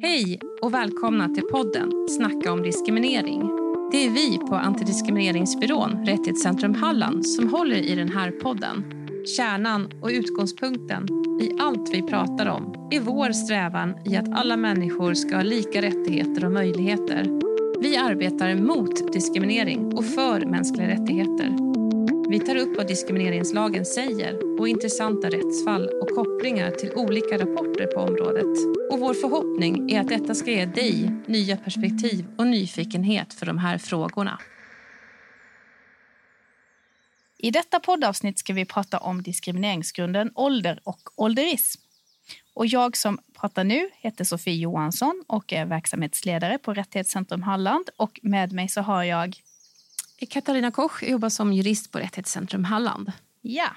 Hej och välkomna till podden Snacka om diskriminering. Det är vi på Antidiskrimineringsbyrån Rättighetscentrum Halland som håller i den här podden. Kärnan och utgångspunkten i allt vi pratar om är vår strävan i att alla människor ska ha lika rättigheter och möjligheter. Vi arbetar mot diskriminering och för mänskliga rättigheter. Vi tar upp vad diskrimineringslagen säger och intressanta rättsfall och kopplingar till olika rapporter på området. Och vår förhoppning är att detta ska ge dig nya perspektiv och nyfikenhet för de här frågorna. I detta poddavsnitt ska vi prata om diskrimineringsgrunden ålder och ålderism. Och jag som pratar nu heter Sofie Johansson och är verksamhetsledare på Rättighetscentrum Halland. Och med mig så har jag Katarina Koch jobbar som jurist på Rättighetscentrum Halland. Ja.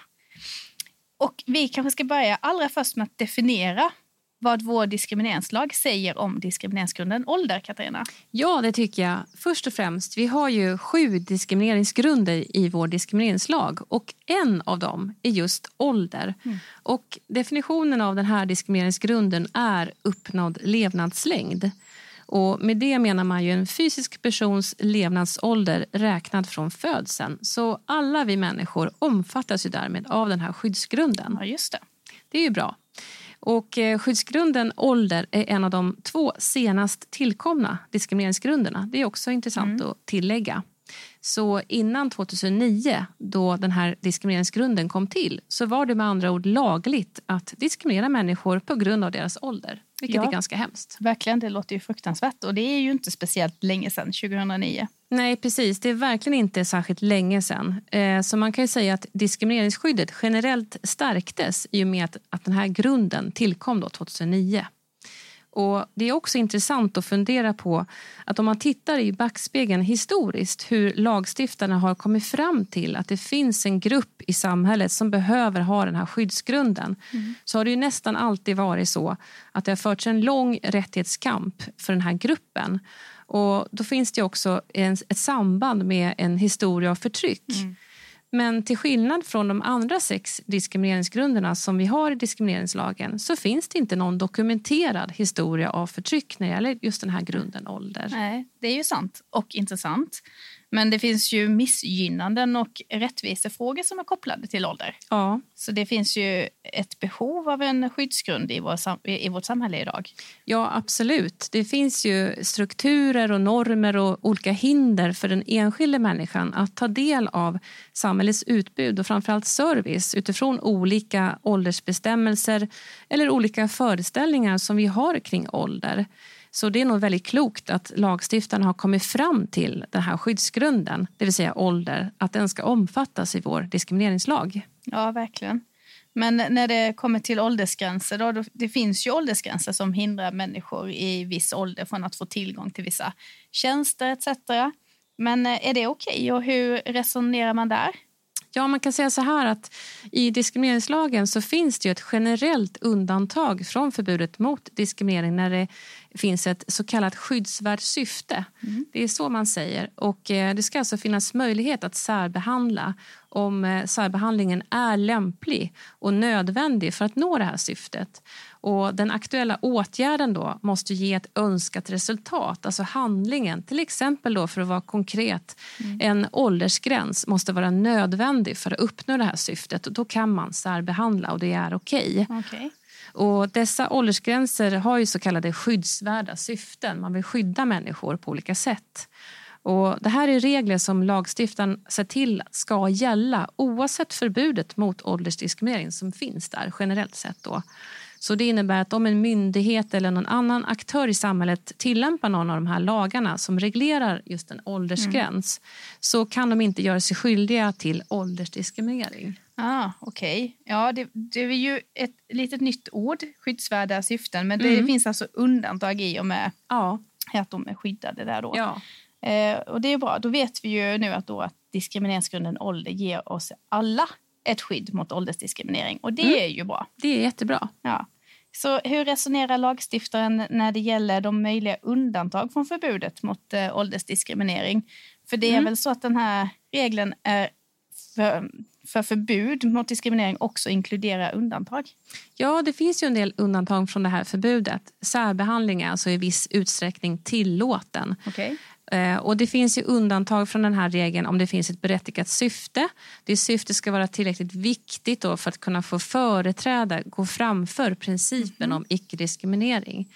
Och vi kanske ska börja allra först med att definiera vad vår diskrimineringslag säger om diskrimineringsgrunden ålder, Katarina? Ja, det tycker jag. Först och främst, vi har ju sju diskrimineringsgrunder i vår diskrimineringslag och en av dem är just ålder. Mm. Och definitionen av den här diskrimineringsgrunden är uppnådd levnadslängd. Och med det menar man ju en fysisk persons levnadsålder räknad från födseln. Så alla vi människor omfattas ju därmed av den här skyddsgrunden. Ja, just det. Det är ju bra. Och eh, skyddsgrunden ålder är en av de två senast tillkomna diskrimineringsgrunderna. Det är också intressant mm. att tillägga. Så innan 2009, då den här diskrimineringsgrunden kom till så var det med andra ord lagligt att diskriminera människor på grund av deras ålder. Vilket ja, är ganska hemskt. Verkligen, det låter ju fruktansvärt. Och det är ju inte speciellt länge sedan, 2009. Nej, precis. Det är verkligen inte särskilt länge sedan. Eh, så man kan säga att diskrimineringsskyddet generellt stärktes i och med att, den här grunden tillkom då 2009. Och Det är också intressant att fundera på att om man tittar i backspegeln historiskt hur lagstiftarna har kommit fram till att det finns en grupp i samhället som behöver ha den här skyddsgrunden mm. så har det ju nästan alltid varit så att det har förts en lång rättighetskamp för den här gruppen. Och Då finns det också en, ett samband med en historia av förtryck. Mm. Men till skillnad från de andra sex diskrimineringsgrunderna som vi har i diskrimineringslagen så finns det inte någon dokumenterad historia av förtryck när det gäller just den här grunden ålder. Nej, det är ju sant och intressant. Men det finns ju missgynnanden och rättvisefrågor som är kopplade till ålder. Ja. Så det finns ju ett behov av en skyddsgrund i, vår, i vårt samhälle idag. Ja, absolut. Det finns ju strukturer och normer och olika hinder för den enskilde människan att ta del av samhällets utbud och framförallt service utifrån olika åldersbestämmelser eller olika föreställningar som vi har kring ålder. Så det är nog väldigt klokt att lagstiftarna har kommit fram till den här skyddsgrunden, det vill säga ålder, att den ska omfattas i vår diskrimineringslag. Ja, verkligen. Men när det kommer till åldersgränser, då, då, det finns ju åldersgränser som hindrar människor i viss ålder från att få tillgång till vissa tjänster etc. Men eh, är det okej okay och hur resonerar man där? Ja, man kan säga så här att i diskrimineringslagen så finns det ett generellt undantag från förbudet mot diskriminering när det finns ett så kallat skyddsvärt syfte. Mm. Det är så man säger. Och eh, Det ska alltså finnas möjlighet att särbehandla om eh, särbehandlingen är lämplig och nödvändig för att nå det här syftet. Och Den aktuella åtgärden då måste ge ett önskat resultat, alltså handlingen. Till exempel då för att vara konkret, mm. en åldersgräns måste vara nödvändig för att uppnå det här syftet. Och då kan man särbehandla och det är okej. Okay. okay. Och dessa åldersgränser har ju så kallade skyddsvärda syften. Man vill skydda människor på olika sätt. Och det här är regler som lagstiftaren sett till ska gälla oavsett förbudet mot åldersdiskriminering som finns där generellt sett. Då. Så det innebär att om en myndighet eller någon annan aktör i samhället tillämpar någon av de här lagarna som reglerar just en åldersgräns mm. så kan de inte göra sig skyldiga till åldersdiskriminering. Ah, Okej. Okay. Ja, det, det, är ju ett litet nytt ord, skyddsvärda syften. Men det mm. finns alltså undantag i och med ja. att de är skyddade där då. Ja. Eh, och det är bra. Då vet vi ju nu att, då att diskrimineringsgrunden ålder ger oss alla ett skydd mot åldersdiskriminering. Och det mm. är ju bra. Det är jättebra. Ja. Så hur resonerar lagstiftaren när det gäller de möjliga undantag från förbudet mot eh, åldersdiskriminering? För det är mm. väl så att den här regeln är för, för förbud mot diskriminering också inkludera undantag? Ja, det finns ju en del undantag från det här förbudet. Särbehandling är alltså i viss utsträckning tillåten. Okay. Eh, och Det finns ju undantag från den här regeln om det finns ett berättigat syfte. Det syftet ska vara tillräckligt viktigt för att kunna få företräda, gå framför principen mm. om icke-diskriminering.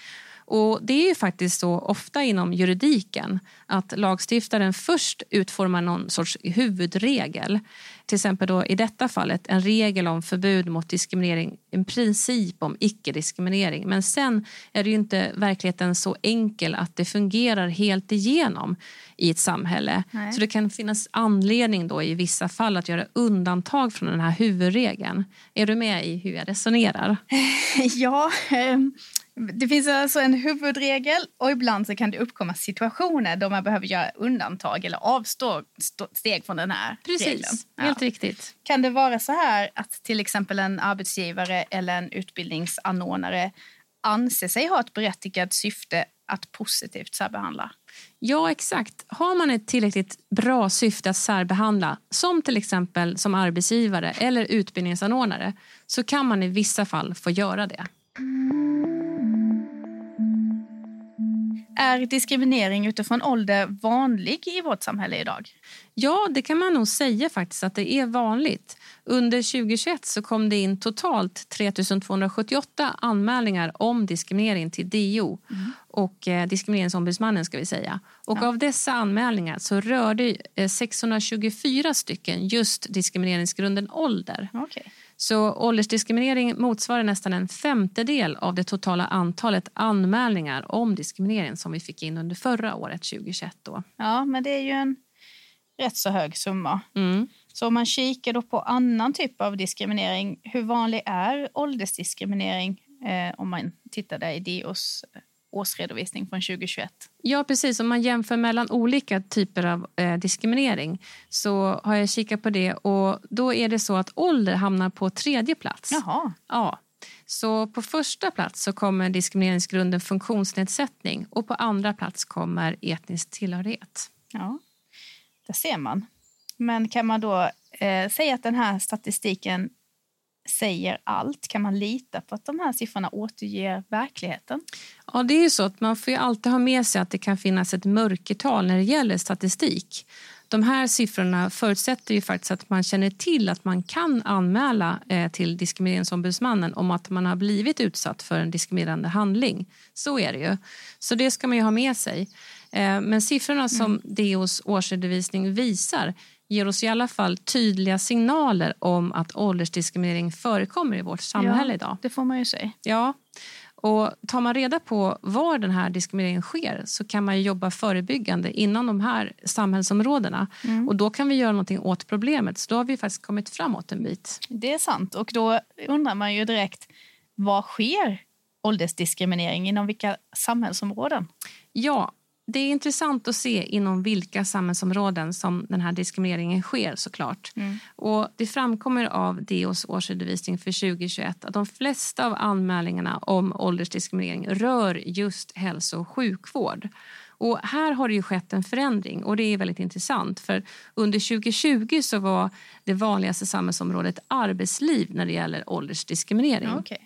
Och Det är ju faktiskt så ofta inom juridiken att lagstiftaren först utformar någon sorts huvudregel. Till exempel då i detta fallet en regel om förbud mot diskriminering, en princip om icke-diskriminering. Men sen är det ju inte verkligheten så enkel att det fungerar helt igenom i ett samhälle. Nej. Så det kan finnas anledning då i vissa fall att göra undantag från den här huvudregeln. Är du med i hur jag resonerar? Ja, ehm, det finns alltså en huvudregel och ibland så kan det uppkomma situationer då man behöver göra undantag eller avstå steg från den här Precis, regeln. Ja. helt riktigt. Kan det vara så här att till exempel en arbetsgivare eller en utbildningsanordnare anser sig ha ett berättigat syfte att positivt särbehandla? Ja, exakt. Har man ett tillräckligt bra syfte att särbehandla som till exempel som arbetsgivare eller utbildningsanordnare så kan man i vissa fall få göra det. Är diskriminering utifrån ålder vanlig i vårt samhälle idag? Ja, det kan man nog säga faktiskt att det är vanligt. Under 2021 så kom det in totalt 3 278 anmälningar om diskriminering till DO mm. och eh, Diskrimineringsombudsmannen ska vi säga. Och ja. av dessa anmälningar så rörde eh, 624 stycken just diskrimineringsgrunden ålder. Okay. Så åldersdiskriminering motsvarar nästan en femtedel av det totala antalet anmälningar om diskriminering som vi fick in under förra året, 2021. Då. Ja, men det är ju en rätt så hög summa. Mm. Så om man kikar då på annan typ av diskriminering, hur vanlig är åldersdiskriminering eh, om man tittar där i DOs årsredovisning från 2021. Ja, precis. Om man jämför mellan olika typer av eh, diskriminering så har jag kikat på det och då är det så att ålder hamnar på tredje plats. Jaha. Ja. Så på första plats så kommer diskrimineringsgrunden funktionsnedsättning och på andra plats kommer etnisk tillhörighet. Ja, där ser man. Men kan man då eh, säga att den här statistiken säger allt? Kan man lita på att de här siffrorna återger verkligheten? Ja, det är ju så att man får alltid ha med sig att det kan finnas ett mörkertal när det gäller statistik. De här siffrorna förutsätter ju faktiskt att man känner till att man kan anmäla eh, till Diskrimineringsombudsmannen om att man har blivit utsatt för en diskriminerande handling. Så är det ju. Så det ska man ju ha med sig. Eh, men siffrorna som mm. DOs årsredovisning visar ger oss i alla fall tydliga signaler om att åldersdiskriminering förekommer i vårt samhälle ja, idag. Det får man ju säga. Ja. Och tar man reda på var den här diskrimineringen sker så kan man jobba förebyggande inom de här samhällsområdena. Mm. Och Då kan vi göra något åt problemet. Så då har vi faktiskt kommit framåt en bit. Det är sant. Och då undrar man ju direkt, vad sker åldersdiskriminering inom vilka samhällsområden? Ja, det är intressant att se inom vilka samhällsområden som den här diskrimineringen sker såklart. Mm. Och det framkommer av DOs årsredovisning för 2021 att de flesta av anmälningarna om åldersdiskriminering rör just hälso och sjukvård. Och här har det ju skett en förändring och det är väldigt intressant för under 2020 så var det vanligaste samhällsområdet arbetsliv när det gäller åldersdiskriminering. Ja, okay.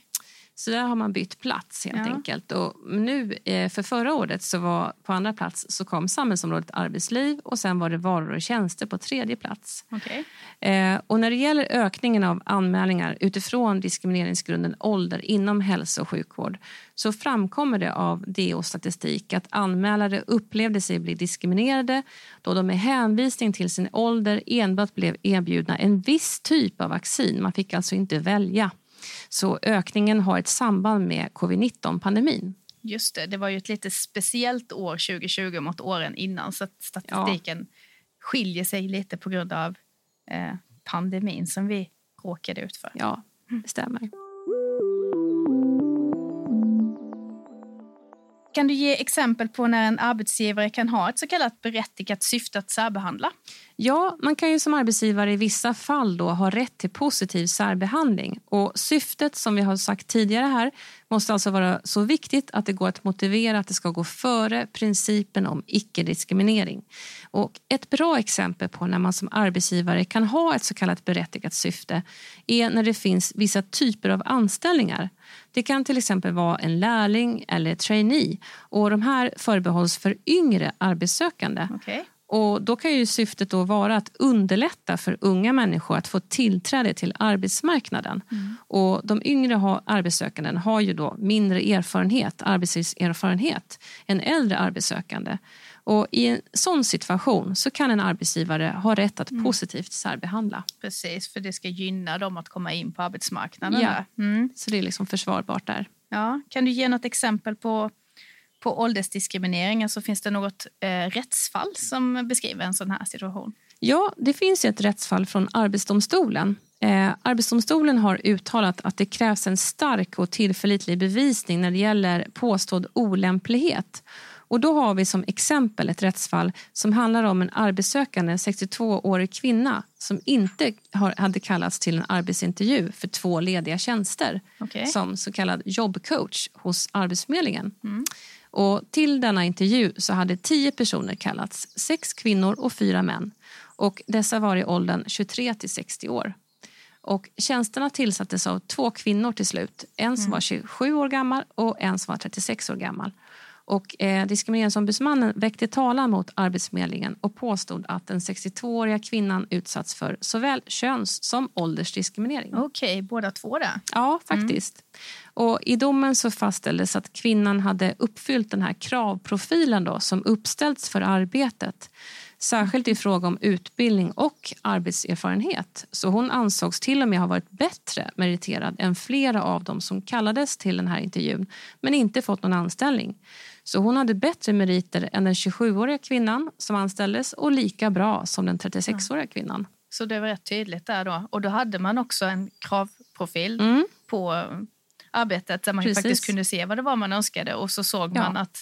Så där har man bytt plats helt ja. enkelt. Och nu eh, för förra året så var på andra plats så kom samhällsområdet arbetsliv och sen var det varor och tjänster på tredje plats. Okay. Eh, och när det gäller ökningen av anmälningar utifrån diskrimineringsgrunden ålder inom hälso och sjukvård så framkommer det av DO statistik att anmälare upplevde sig bli diskriminerade då de med hänvisning till sin ålder enbart blev erbjudna en viss typ av vaccin. Man fick alltså inte välja. Så ökningen har ett samband med covid-19-pandemin. Just det, det var ju ett lite speciellt år 2020 mot åren innan så statistiken ja. skiljer sig lite på grund av eh, pandemin som vi råkade ut för. Ja, det stämmer. Kan du ge exempel på när en arbetsgivare kan ha ett så kallat berättigat syfte att särbehandla? Ja, man kan ju som arbetsgivare i vissa fall då ha rätt till positiv särbehandling. Och syftet som vi har sagt tidigare här måste alltså vara så viktigt att det går att motivera att det ska gå före principen om icke-diskriminering. Och ett bra exempel på när man som arbetsgivare kan ha ett så kallat berättigat syfte är när det finns vissa typer av anställningar. Det kan till exempel vara en lärling eller trainee och de här förbehålls för yngre arbetssökande. Okay. Och då kan ju syftet då vara att underlätta för unga människor att få tillträde till arbetsmarknaden. Mm. Och de yngre har, arbetssökanden har ju då mindre erfarenhet, arbetslivserfarenhet än äldre arbetssökande. Och I en sån situation så kan en arbetsgivare ha rätt att mm. positivt särbehandla. Precis, för det ska gynna dem att komma in på arbetsmarknaden. Ja, mm. så det är liksom försvarbart där. Ja. Kan du ge något exempel på på åldersdiskriminering? Alltså finns det något eh, rättsfall som beskriver en sån här situation? Ja, det finns ett rättsfall från Arbetsdomstolen. Eh, Arbetsdomstolen har uttalat att det krävs en stark och tillförlitlig bevisning när det gäller påstådd olämplighet. Och då har vi som exempel ett rättsfall som handlar om en arbetssökande, 62-årig kvinna som inte har, hade kallats till en arbetsintervju för två lediga tjänster okay. som så kallad jobbcoach hos Arbetsförmedlingen. Mm. Och till denna intervju så hade tio personer kallats, sex kvinnor och fyra män. Och dessa var i åldern 23 till 60 år. Och tjänsterna tillsattes av två kvinnor till slut. En som mm. var 27 år gammal och en som var 36 år gammal. Och eh, Diskrimineringsombudsmannen väckte talan mot Arbetsförmedlingen och påstod att den 62-åriga kvinnan utsatts för såväl köns som åldersdiskriminering. Okej, okay, båda två där. Ja, faktiskt. Mm. Och I domen så fastställdes att kvinnan hade uppfyllt den här kravprofilen då, som uppställts för arbetet. Särskilt i fråga om utbildning och arbetserfarenhet. Så hon ansågs till och med ha varit bättre meriterad än flera av dem som kallades till den här intervjun men inte fått någon anställning. Så hon hade bättre meriter än den 27-åriga kvinnan som anställdes och lika bra som den 36-åriga kvinnan. Så det var rätt tydligt där då. Och då hade man också en kravprofil mm. på arbetet där man Precis. faktiskt kunde se vad det var man önskade och så såg ja. man att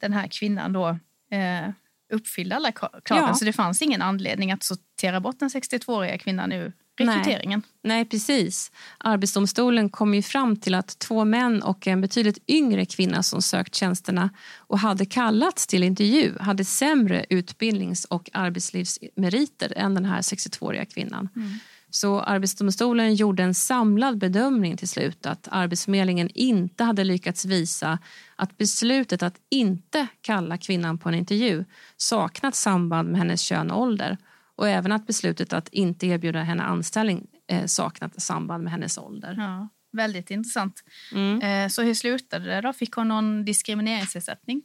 den här kvinnan då eh, uppfyllde alla kraven. Ja. Så det fanns ingen anledning att sortera bort den 62-åriga kvinnan ur rekryteringen. Nej. Nej, precis. Arbetsdomstolen kom ju fram till att två män och en betydligt yngre kvinna som sökt tjänsterna och hade kallats till intervju hade sämre utbildnings och arbetslivsmeriter än den här 62-åriga kvinnan. Mm. Så Arbetsdomstolen gjorde en samlad bedömning till slut att Arbetsförmedlingen inte hade lyckats visa att beslutet att inte kalla kvinnan på en intervju saknat samband med hennes kön och ålder och även att beslutet att inte erbjuda henne anställning eh, saknat samband med hennes ålder. Ja, väldigt intressant. Mm. Eh, så hur slutade det? då? Fick hon någon diskrimineringsersättning?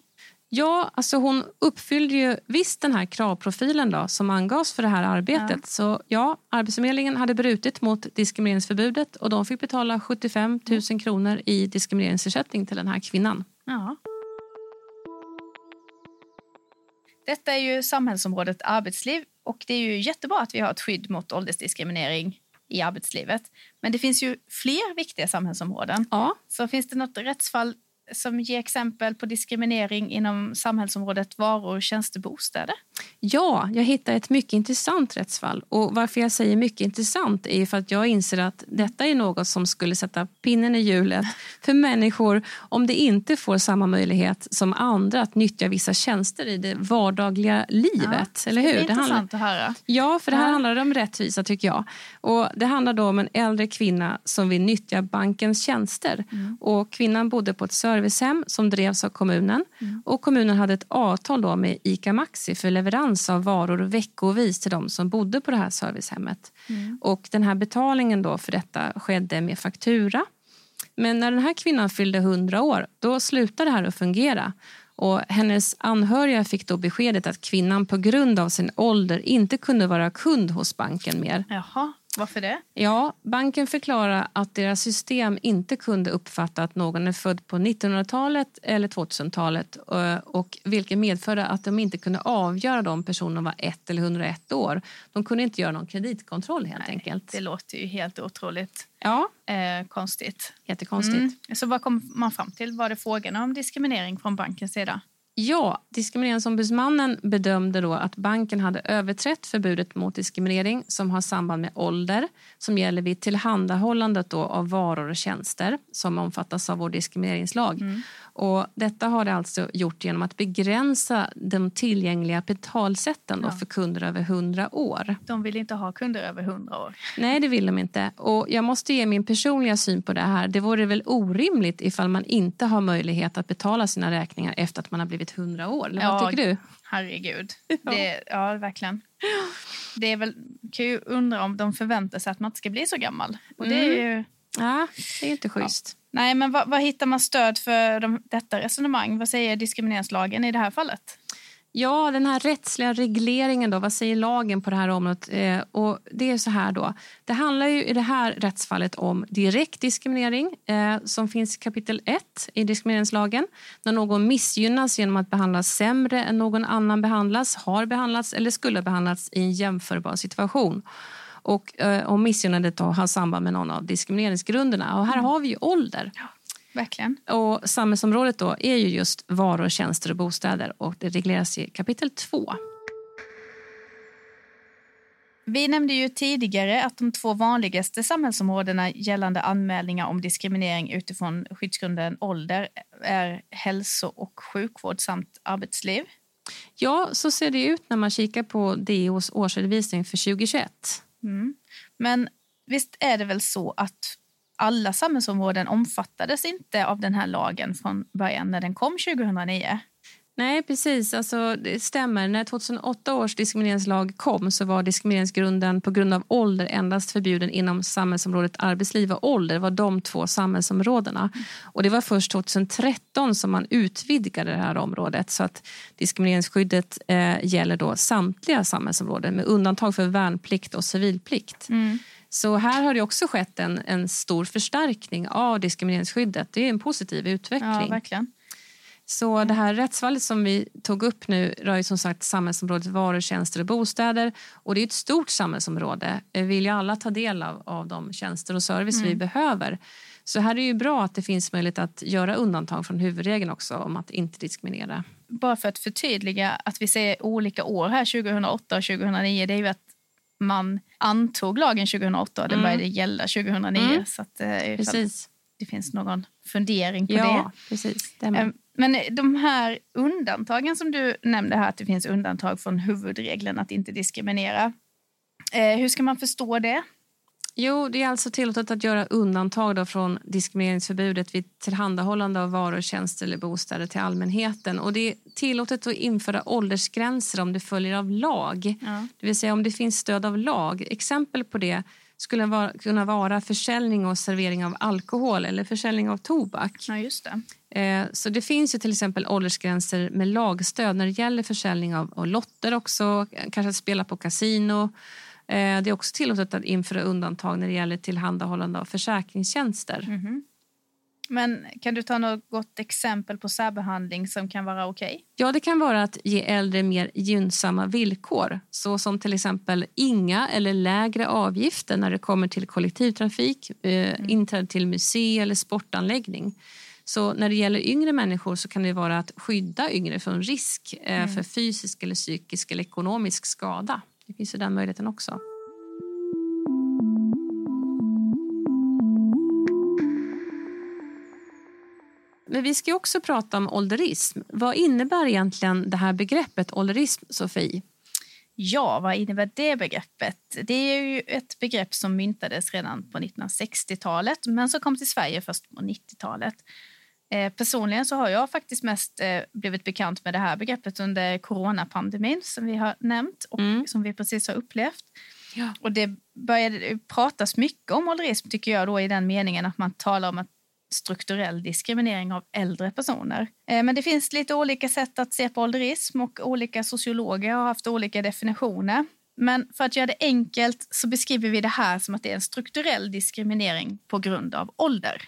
Ja, alltså hon uppfyllde ju visst den här kravprofilen då, som angavs för det här arbetet. Ja. Så ja, Arbetsförmedlingen hade brutit mot diskrimineringsförbudet och de fick betala 75 000 kronor i diskrimineringsersättning till den här kvinnan. Ja. Detta är ju samhällsområdet arbetsliv och det är ju jättebra att vi har ett skydd mot åldersdiskriminering i arbetslivet. Men det finns ju fler viktiga samhällsområden. Ja. Så finns det något rättsfall som ger exempel på diskriminering inom samhällsområdet varor, tjänster, bostäder? Ja, jag hittade ett mycket intressant rättsfall. Och Varför jag säger mycket intressant är för att jag inser att detta är något som skulle sätta pinnen i hjulet för människor om de inte får samma möjlighet som andra att nyttja vissa tjänster i det vardagliga livet. Ja, eller hur? Det är intressant det handlar... att höra. Ja, för det här ja. handlar om rättvisa tycker jag. Och Det handlar om en äldre kvinna som vill nyttja bankens tjänster. Mm. Och Kvinnan bodde på ett servicehem som drevs av kommunen mm. och kommunen hade ett avtal då med ICA Maxi för leverans av varor veckovis till de som bodde på det här servicehemmet. Mm. Och den här betalningen då för detta skedde med faktura. Men när den här kvinnan fyllde 100 år, då slutade det här att fungera. Och hennes anhöriga fick då beskedet att kvinnan på grund av sin ålder inte kunde vara kund hos banken mer. Jaha. Varför det? Ja, banken förklarar att deras system inte kunde uppfatta att någon är född på 1900-talet eller 2000-talet eh, och vilket medförde att de inte kunde avgöra om personen var 1 eller 101 år. De kunde inte göra någon kreditkontroll helt Nej, enkelt. Det låter ju helt otroligt Ja, eh, konstigt. jättekonstigt. Mm. Så vad kom man fram till? Var det frågan om diskriminering från bankens sida? Ja, Diskrimineringsombudsmannen bedömde då att banken hade överträtt förbudet mot diskriminering som har samband med ålder som gäller vid tillhandahållandet då av varor och tjänster som omfattas av vår diskrimineringslag. Mm. Och detta har det alltså gjort genom att begränsa de tillgängliga betalsätten Ja. för kunder över 100 år. De vill inte ha kunder över 100 år. Nej, det vill de inte. Och jag måste ge min personliga syn på det här. Det vore väl orimligt ifall man inte har möjlighet att betala sina räkningar efter att man har blivit 100 år. Eller vad Ja. tycker du? Herregud. Det, ja, verkligen. Det är väl, kan ju undra om de förväntar sig att man inte ska bli så gammal. Och det är ju, Ja, det är inte schysst. nej, men vad, vad hittar man stöd för de, detta resonemang? Vad säger diskrimineringslagen i det här fallet? Ja, den här rättsliga regleringen då, vad säger lagen på det här området? Eh, och det är så här då. Det handlar ju i det här rättsfallet om direkt diskriminering eh, som finns i kapitel 1 i diskrimineringslagen. När någon missgynnas genom att behandlas sämre än någon annan behandlas, har behandlats eller skulle behandlats i en jämförbar situation. Och eh, om missgynnandet då har samband med någon av diskrimineringsgrunderna. Och här har vi ju ålder. Verkligen. Och samhällsområdet då är ju just varor, tjänster och bostäder och det regleras i kapitel 2. Vi nämnde ju tidigare att de två vanligaste samhällsområdena gällande anmälningar om diskriminering utifrån skyddsgrunden ålder är hälso och sjukvård samt arbetsliv. Ja, så ser det ut när man kikar på DOs årsredovisning för 2021. Mm. Men visst är det väl så att alla samhällsområden omfattades inte av den här lagen från början när den kom 2009? Nej, precis. Alltså, det stämmer. När 2008 års diskrimineringslag kom så var diskrimineringsgrunden på grund av ålder endast förbjuden inom samhällsområdet arbetsliv och ålder. Var de två samhällsområdena. Och det var först 2013 som man utvidgade det här området så att diskrimineringsskyddet eh, gäller då samtliga samhällsområden med undantag för värnplikt och civilplikt. Så här har det också skett en, en stor förstärkning av diskrimineringsskyddet. Det är en positiv utveckling. Ja, verkligen. Så det här rättsfallet som vi tog upp nu rör ju som sagt samhällsområdet varor, tjänster och bostäder. Och det är ett stort samhällsområde. Vi vill ju alla ta del av, av de tjänster och service vi behöver. Så här är det ju bra att det finns möjlighet att göra undantag från huvudregeln också om att inte diskriminera. Bara för att förtydliga att vi säger olika år här, 2008 och 2009, det är ju att man antog lagen 2008 och den Mm. började gälla 2009. Mm. Så att, eh, Precis. det finns någon fundering på Ja, precis. Det det. med. Eh, Men de här undantagen som du nämnde här, att det finns undantag från huvudregeln att inte diskriminera. Eh, hur ska man förstå det? Jo, det är alltså tillåtet att göra undantag då från diskrimineringsförbudet vid tillhandahållande av varor, tjänster eller bostäder till allmänheten. Och det är tillåtet att införa åldersgränser om det följer av lag. Ja. Det vill säga om det finns stöd av lag. Exempel på det skulle vara, kunna vara försäljning och servering av alkohol eller försäljning av tobak. Ja, just det. Eh, Så det finns ju till exempel åldersgränser med lagstöd när det gäller försäljning av, av lotter också, kanske att spela på kasino. Eh, Det är också tillåtet att införa undantag när det gäller tillhandahållande av försäkringstjänster. Mhm. Men kan du ta något exempel på särbehandling som kan vara okej? Ja, det kan vara att ge äldre mer gynnsamma villkor så som till exempel inga eller lägre avgifter när det kommer till kollektivtrafik, eh, inträde till museum eller sportanläggning. Så när det gäller yngre människor så kan det vara att skydda yngre från risk eh, för fysisk eller psykisk eller ekonomisk skada. Det finns ju den möjligheten också. Men vi ska ju också prata om ålderism. Vad innebär egentligen det här begreppet ålderism, Sofie? Ja, vad innebär det begreppet? Det är ju ett begrepp som myntades redan på 1960-talet men som kom till Sverige först på 90-talet. Eh, personligen så har jag faktiskt mest eh, blivit bekant med det här begreppet under coronapandemin som vi har nämnt och Mm. som vi precis har upplevt. Ja. Och det började pratas mycket om ålderism tycker jag då i den meningen att man talar om att strukturell diskriminering av äldre personer. Eh, Men det finns lite olika sätt att se på ålderism och olika sociologer har haft olika definitioner. Men för att göra det enkelt så beskriver vi det här som att det är en strukturell diskriminering på grund av ålder.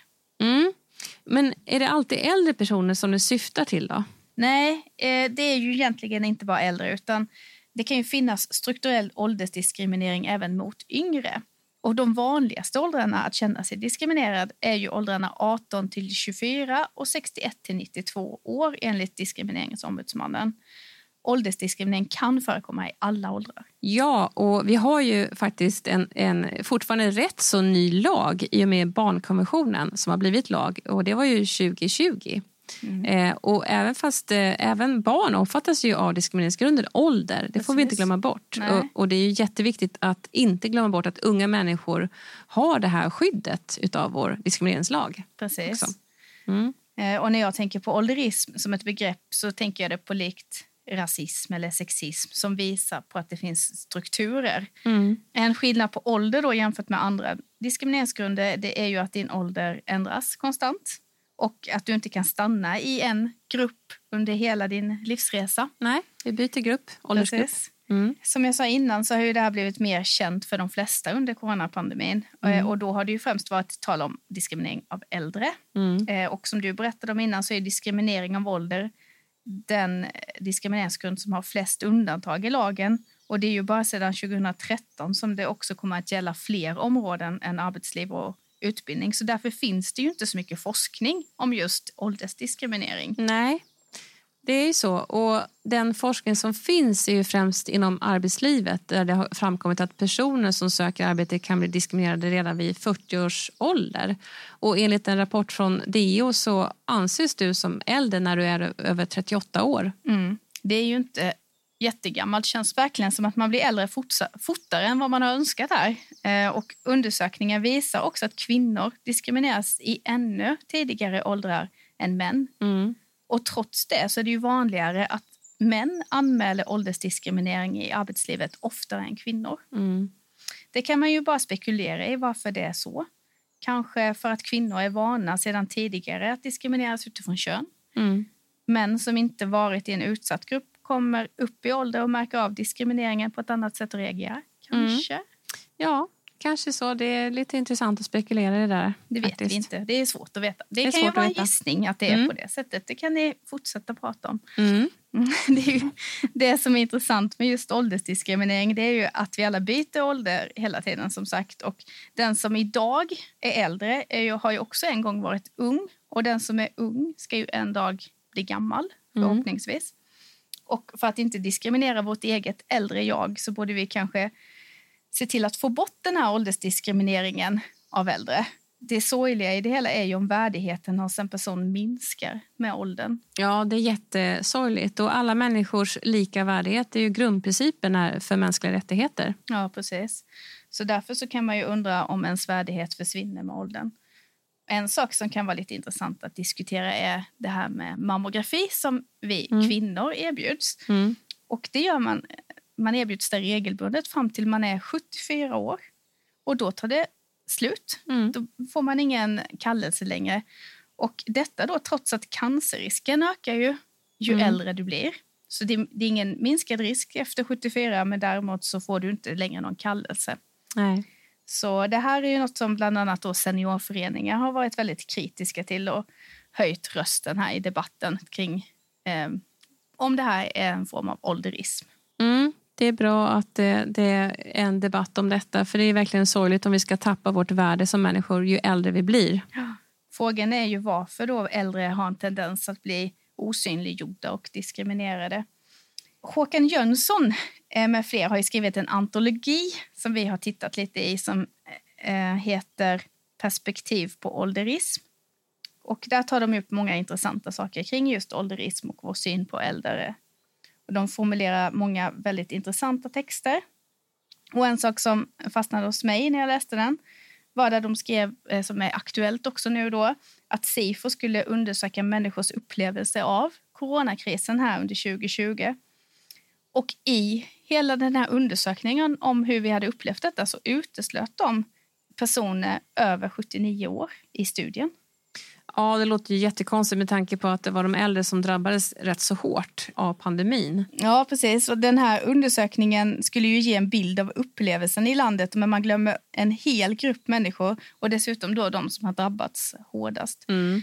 Men är det alltid äldre personer som det syftar till då? Nej, eh, det är ju egentligen inte bara äldre utan det kan ju finnas strukturell åldersdiskriminering även mot yngre. Och de vanligaste åldrarna att känna sig diskriminerad är ju åldrarna 18 till 24 och 61 till 92 år enligt Diskrimineringsombudsmannen. Åldersdiskriminering kan förekomma i alla åldrar. Ja, och vi har ju faktiskt en, en fortfarande rätt så ny lag i och med barnkonventionen som har blivit lag och det var ju 2020. Mm. Eh, och även fast eh, även barn omfattas ju av diskrimineringsgrunden ålder. Det Precis. får vi inte glömma bort. Och, och, det är ju jätteviktigt att inte glömma bort att unga människor har det här skyddet utav vår diskrimineringslag. Precis. Mm. Eh, och när jag tänker på ålderism som ett begrepp så tänker jag det på likt rasism eller sexism som visar på att det finns strukturer. Mm. En skillnad på ålder då jämfört med andra diskrimineringsgrunder det är ju att din ålder ändras konstant och att du inte kan stanna i en grupp under hela din livsresa. Nej, vi byter grupp, åldersgrupp. Mm. Som jag sa innan så har ju det här blivit mer känt för de flesta under coronapandemin. Mm. Eh, och då har det ju främst varit tal om diskriminering av äldre. Mm. Eh, och som du berättade om innan så är diskriminering av ålder den diskrimineringsgrund som har flest undantag i lagen. Och det är ju bara sedan 2013 som det också kommer att gälla fler områden än arbetsliv och utbildning. Så därför finns det ju inte så mycket forskning om just åldersdiskriminering. Nej, det är ju så. Och den forskning som finns är ju främst inom arbetslivet där det har framkommit att personer som söker arbete kan bli diskriminerade redan vid 40 års ålder. Och enligt en rapport från DO så anses du som äldre när du är över 38 år. Mm. Det är ju inte jättegammalt. känns verkligen som att man blir äldre fortare än vad man har önskat här. Eh, och undersökningar visar också att kvinnor diskrimineras i ännu tidigare åldrar än män. Mm. Och trots det så är det ju vanligare att män anmäler åldersdiskriminering i arbetslivet oftare än kvinnor. Mm. Det kan man ju bara spekulera i varför det är så. Kanske för att kvinnor är vana sedan tidigare att diskrimineras utifrån kön. Mm. Män som inte varit i en utsatt grupp kommer upp i ålder och märker av diskrimineringen på ett annat sätt och reagerar. Kanske. Mm. Ja, kanske så. Det är lite intressant att spekulera i det där. Det vet faktiskt. vi inte. Det är svårt att veta. Det, det kan ju vara en gissning att det är mm. på det sättet. Det kan ni fortsätta prata om. Mm. Det, är det som är intressant med just åldersdiskriminering det är ju att vi alla byter ålder hela tiden som sagt. Och den som idag är äldre är ju, har ju också en gång varit ung. Och den som är ung ska ju en dag bli gammal mm. förhoppningsvis. Mm. Och för att inte diskriminera vårt eget äldre jag så borde vi kanske se till att få bort den här åldersdiskrimineringen av äldre. Det sorgliga i det hela är ju om värdigheten hos en person minskar med åldern. Ja, det är jättesorgligt. Och alla människors lika värdighet är ju grundprincipen för mänskliga rättigheter. Ja, precis. Så därför så kan man ju undra om ens värdighet försvinner med åldern. En sak som kan vara lite intressant att diskutera är det här med mammografi som vi mm. kvinnor erbjuds. Mm. Och det gör man, man erbjuds det regelbundet fram till man är 74 år. Och då tar det slut. Mm. Då får man ingen kallelse längre. Och detta då trots att cancerrisken ökar ju, ju mm. äldre du blir. Så det, det, är ingen minskad risk efter 74 men däremot så får du inte längre någon kallelse. Nej. Så det här är ju något som bland annat då seniorföreningar har varit väldigt kritiska till och höjt rösten här i debatten kring eh, om det här är en form av ålderism. Mm, det är bra att det, det, är en debatt om detta för det är verkligen sorgligt om vi ska tappa vårt värde som människor ju äldre vi blir. Ja. Frågan är ju varför då äldre har en tendens att bli osynliggjorda och diskriminerade. Håkan Jönsson eh, med fler har skrivit en antologi som vi har tittat lite i som eh, heter Perspektiv på ålderism. Och där tar de upp många intressanta saker kring just ålderism och vår syn på äldre. De formulerar många väldigt intressanta texter. Och en sak som fastnade hos mig när jag läste den var där de skrev, eh, som är aktuellt också nu då, att Sifo skulle undersöka människors upplevelse av coronakrisen här under 2020. Och i hela den här undersökningen om hur vi hade upplevt detta så uteslöt de personer över 79 år i studien. Ja, det låter ju jättekonstigt med tanke på att det var de äldre som drabbades rätt så hårt av pandemin. Ja, precis. Och den här undersökningen skulle ju ge en bild av upplevelsen i landet men man glömmer en hel grupp människor och dessutom då de som har drabbats hårdast. Mm.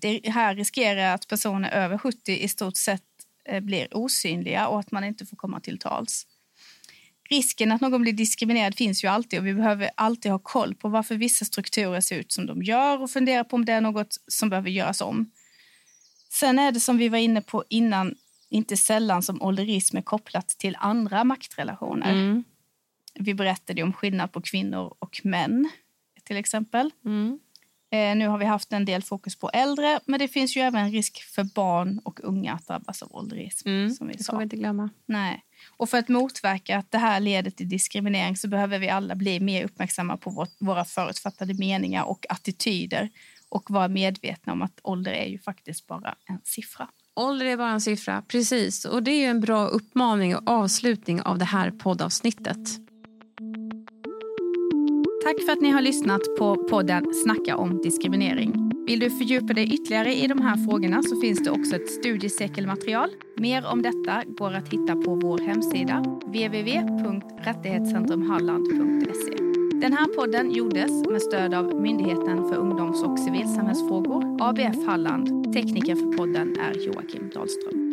Det här riskerar att personer över 70 i stort sett eh, blir osynliga och att man inte får komma till tals. Risken att någon blir diskriminerad finns ju alltid och vi behöver alltid ha koll på varför vissa strukturer ser ut som de gör och fundera på om det är något som behöver göras om. Sen är det som vi var inne på innan inte sällan som ålderism är kopplat till andra maktrelationer. Mm. Vi berättade om skillnad på kvinnor och män till exempel. Mm. Eh, nu har vi haft en del fokus på äldre, men det finns ju även risk för barn och unga att drabbas av ålderism. Mm. Som vi Det får vi inte glömma. Nej. Och för att motverka att det här leder till diskriminering så behöver vi alla bli mer uppmärksamma på vårt, våra förutfattade meningar och attityder och vara medvetna om att ålder är ju faktiskt bara en siffra. Ålder är bara en siffra, precis. Och det är en bra uppmaning och avslutning av det här poddavsnittet. Tack för att ni har lyssnat på podden Snacka om diskriminering. Vill du fördjupa dig ytterligare i de här frågorna så finns det också ett studiecirkelmaterial. Mer om detta går att hitta på vår hemsida www.rättighetscentrumhalland.se. Den här podden gjordes med stöd av Myndigheten för ungdoms och civilsamhällsfrågor, ABF Halland. Tekniker för podden är Joakim Dahlström.